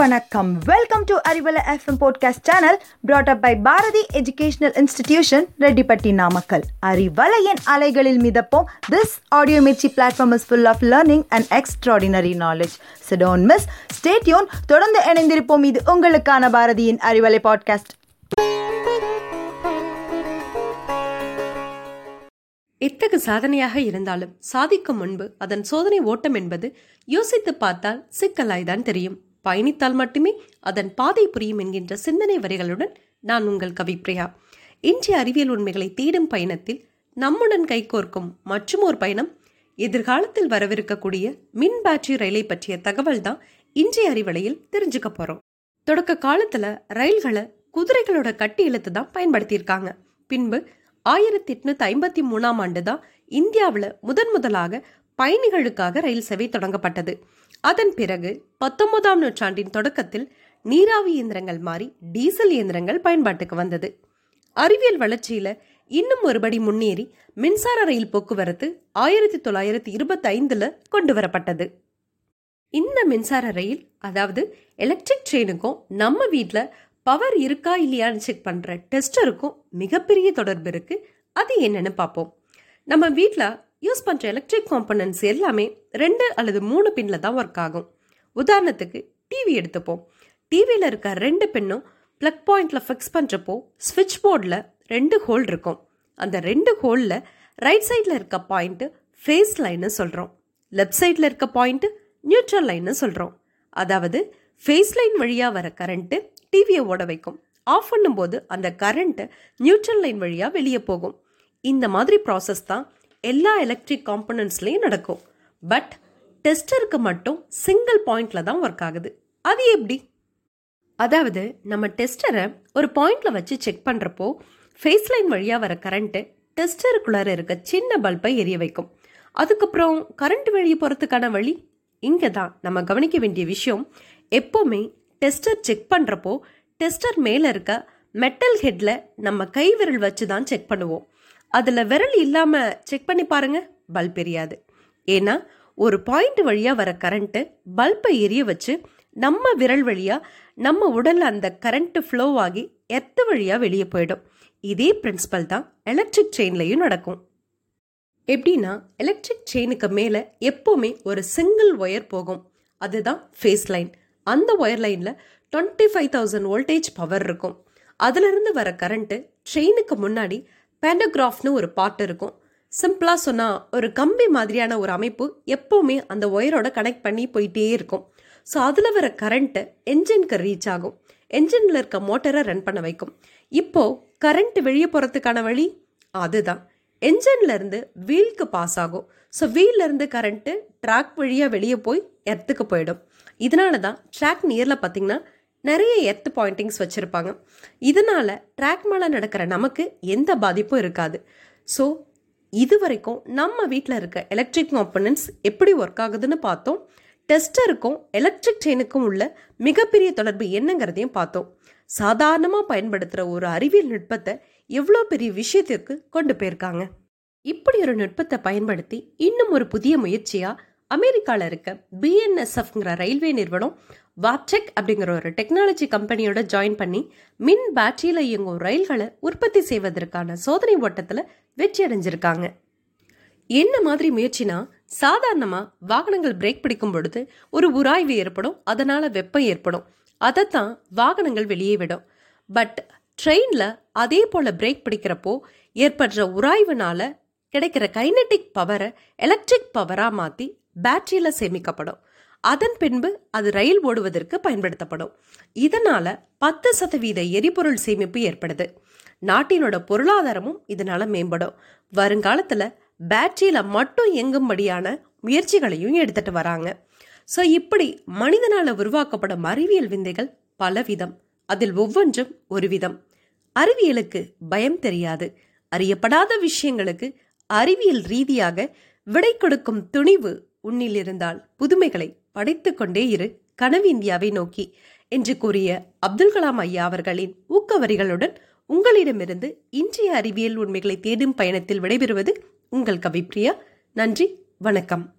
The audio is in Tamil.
வணக்கம். Welcome to Arivalai F M podcast channel brought up by Bharathi educational institution Rettipatti Namakkal அறிவலையின் அலைகளில் மிதப்போம். This audio Mirchi platform is full of learning and extraordinary knowledge so don't miss stay tuned தொடர்ந்து இணைந்திருப்போம். இது உங்களுக்கான பாரதியின் அறிவலை பாட்காஸ்ட் எத்தகு சாதனையாக இருந்தாலும் சாதிக்கும் முன்பு அதன் சோதனை ஓட்டம் என்பது யோசித்து பார்த்தால் சிக்கலாய்தான் தெரியும். பயணித்தால் மட்டுமே அதன் பாதை புரியும் என்கின்ற சிந்தனை வரிகளுடன் நான் உங்கள் கவிப்ரியா இன்றைய அறிவியல் உண்மைகளை தேடும் பயணத்தில் நம்முடன் கைகோர்க்கும் மற்றும் ஒரு பயணம் எதிர்காலத்தில் வரவிருக்கக்கூடிய மின் பேட்டரி ரயிலை பற்றிய தகவல் தான் இன்றைய அறிவலையில் தெரிஞ்சுக்க போறோம். தொடக்க காலத்துல ரயில்களை குதிரைகளோட கட்டி இழுத்து தான் பயன்படுத்தியிருக்காங்க. பின்பு ஆயிரத்தி எட்நூத்தி ஐம்பத்தி மூணாம் ஆண்டு தான் இந்தியாவில் முதன் முதலாக பயணிகளுக்காக ரயில் சேவை தொடங்கப்பட்டது. அதன் பிறகு பத்தொன்பதாம் நூற்றாண்டின் தொடக்கத்தில் நீராவி இயந்திரங்கள் மாறி டீசல் இயந்திரங்கள் பயன்பாட்டுக்கு வந்தது. அறிவியல் வளர்ச்சியில இன்னும் ஒருபடி முன்னேறி மின்சார ரயில் போக்குவரத்து ஆயிரத்தி தொள்ளாயிரத்தி இருபத்தி ஐந்துல கொண்டு வரப்பட்டது இந்த மின்சார ரயில் அதாவது எலக்ட்ரிக் ட்ரெயினுக்கும் நம்ம வீட்டில் பவர் இருக்கா இல்லையான்னு செக் பண்ணுற டெஸ்டருக்கும் மிகப்பெரிய தொடர்பு இருக்கு. அது என்னன்னு பார்ப்போம். நம்ம வீட்டில் யூஸ் பண்ணுற எலக்ட்ரிக் காம்பனன்ட்ஸ் எல்லாமே ரெண்டு அல்லது மூணு பின்னில் தான் ஒர்க் ஆகும். உதாரணத்துக்கு டிவி எடுத்துப்போம். டிவியில் இருக்க ரெண்டு பின்னும் ப்ளக் பாயிண்டில் ஃபிக்ஸ் பண்ணுறப்போ ஸ்விட்ச் போர்டில் ரெண்டு ஹோல் இருக்கும். அந்த ரெண்டு ஹோலில் ரைட் சைடில் இருக்க பாயிண்ட்டு ஃபேஸ் லைன்னு சொல்கிறோம் லெஃப்ட் சைடில் இருக்க பாயிண்ட்டு நியூட்ரல் லைன்னு சொல்கிறோம் அதாவது ஃபேஸ் லைன் வழியாக வர கரண்ட்டு டிவியை ஓட வைக்கும். ஆஃப் பண்ணும்போது அந்த கரண்ட்டு நியூட்ரல் லைன் வழியாக வெளியே போகும். இந்த மாதிரி ப்ராசஸ் தான் எல்லா எலக்ட்ரிக் காம்பனன்ட்ஸ்லேயும் நடக்கும். பட் டெஸ்டருக்கு மட்டும் சிங்கிள் பாயிண்டில் தான் ஒர்க் ஆகுது. அது எப்படி? அதாவது நம்ம டெஸ்டரை ஒரு பாயிண்டில் வச்சு செக் பண்ணுறப்போ ஃபேஸ் லைன் வழியாக வர கரண்ட்டு டெஸ்டருக்குள்ளார இருக்க சின்ன பல்பை எரிய வைக்கும். அதுக்கப்புறம் கரண்ட் வெளியே போகிறதுக்கான வழி? இங்கே தான் நம்ம கவனிக்க வேண்டிய விஷயம் எப்போவுமே டெஸ்டர் செக் பண்ணுறப்போ டெஸ்டர் மேலே இருக்க மெட்டல் ஹெட்டில் நம்ம கை விரல் வச்சு தான் செக் பண்ணுவோம். அதில் விரல் இல்லாமல் செக் பண்ணி பாருங்க பல்ப் எரியாது ஏன்னா ஒரு பாயிண்ட் வழியாக வர கரண்ட்டு பல்பை எரிய வச்சு நம்ம விரல் வழியாக நம்ம உடலில் அந்த கரண்ட்டு ஃப்ளோ ஆகி எத்த வழியாக வெளியே போயிடும். இதே பிரின்சிபல் தான் எலக்ட்ரிக் செயின்லையும் நடக்கும். எப்படின்னா எலக்ட்ரிக் செயினுக்கு மேலே எப்போவுமே ஒரு சிங்கிள் ஒயர் போகும். அதுதான் ஃபேஸ் லைன் அந்த ஒயர் லைனில் twenty five thousand voltage power இருக்கும். அதிலிருந்து வர கரண்ட்டு ட்ரெயினுக்கு முன்னாடி பேண்டோகிராஃப்னு ஒரு பாட்டு இருக்கும். சிம்பிளாக சொன்னால் ஒரு கம்பி மாதிரியான ஒரு அமைப்பு எப்போவுமே அந்த ஒயரோட கனெக்ட் பண்ணி போயிட்டே இருக்கும். ஸோ அதில் வர கரண்ட்டு என்ஜினுக்கு ரீச் ஆகும். என்ஜினில் இருக்க மோட்டரை ரன் பண்ண வைக்கும். இப்போது கரண்ட் வெளியே போகிறதுக்கான வழி அதுதான். என்ஜின்லேருந்து வீலுக்கு பாஸ் ஆகும். ஸோ வீல்லேருந்து கரண்ட்டு ட்ராக் வழியாக வெளியே போய் எர்த்துக்கு போயிடும். இதனால தான் ட்ராக் நியரில் பார்த்தீங்கன்னா நிறைய எர்த் பாயிண்டிங்ஸ் வச்சுருப்பாங்க. இதனால் ட்ராக் மேலே நடக்கிற நமக்கு எந்த பாதிப்பும் இருக்காது. ஸோ இது வரைக்கும் நம்ம வீட்டில் இருக்க எலக்ட்ரிக் காம்பனன்ட்ஸ் எப்படி ஒர்க் ஆகுதுன்னு பார்த்தோம். டெஸ்டருக்கும் எலக்ட்ரிக் செயினுக்கும் உள்ள மிகப்பெரிய தொடர்பு என்னங்கிறதையும் பார்த்தோம். சாதாரணமாக பயன்படுத்துகிற ஒரு அறிவியல் நுட்பத்தை எவ்வளோ பெரிய விஷயத்திற்கு கொண்டு போயிருக்காங்க. இப்படி ஒரு நுட்பத்தை பயன்படுத்தி இன்னும் ஒரு புதிய முயற்சியாக அமெரிக்காவில் இருக்க பிஎன்எஸ்எஃப்ங்கிற ரயில்வே நிறுவனம் வாப்டெக் அப்படிங்கிற ஒரு டெக்னாலஜி கம்பெனியோட ஜாயின் பண்ணி மின் பேட்டரியில் இயங்கும் ரயில்களை உற்பத்தி செய்வதற்கான சோதனை ஓட்டத்தில் வெற்றி அடைஞ்சிருக்காங்க. என்ன மாதிரி முயற்சினா சாதாரணமாக வாகனங்கள் பிரேக் பிடிக்கும் பொழுது ஒரு உராய்வு ஏற்படும் அதனால் வெப்பம் ஏற்படும். அதைத்தான் வாகனங்கள் வெளியே விடும். பட் ட்ரெயினில் அதே போல் பிரேக் பிடிக்கிறப்போ ஏற்படுற உராய்வுனால கிடைக்கிற கைனட்டிக் பவரை எலக்ட்ரிக் பவராக மாற்றி பேட்டரியில் சேமிக்கப்படும். அதன் பின்பு அது ரயில் ஓடுவதற்கு பயன்படுத்தப்படும். இதனால பத்து சதவீத எரிபொருள் சேமிப்பு ஏற்படுது. நாட்டினோட பொருளாதாரமும் இதனால மேம்படும். வருங்காலத்தில் பேட்டரியில் மட்டும் எங்கும்படியான முயற்சிகளையும் எடுத்துட்டு வராங்க. ஸோ இப்படி மனிதனால் உருவாக்கப்படும் அறிவியல் விந்தைகள் பலவிதம். அதில் ஒவ்வொன்றும் ஒரு விதம் அறிவியலுக்கு பயம் தெரியாது. அறியப்படாத விஷயங்களுக்கு அறிவியல் ரீதியாக விடை கொடுக்கும் துணிவு உன்னில் இருந்தால் புதுமைகளை படைத்து கொண்டே இரு. கனவு இந்தியாவை நோக்கி என்று கூறிய அப்துல் கலாம் ஐயா அவர்களின் ஊக்க வரிகளுடன் உங்களிடமிருந்து இன்றைய அறிவியல் உண்மைகளை தேடும் பயணத்தில் விடைபெறுவது உங்கள் கவிப்ரியா. நன்றி வணக்கம்.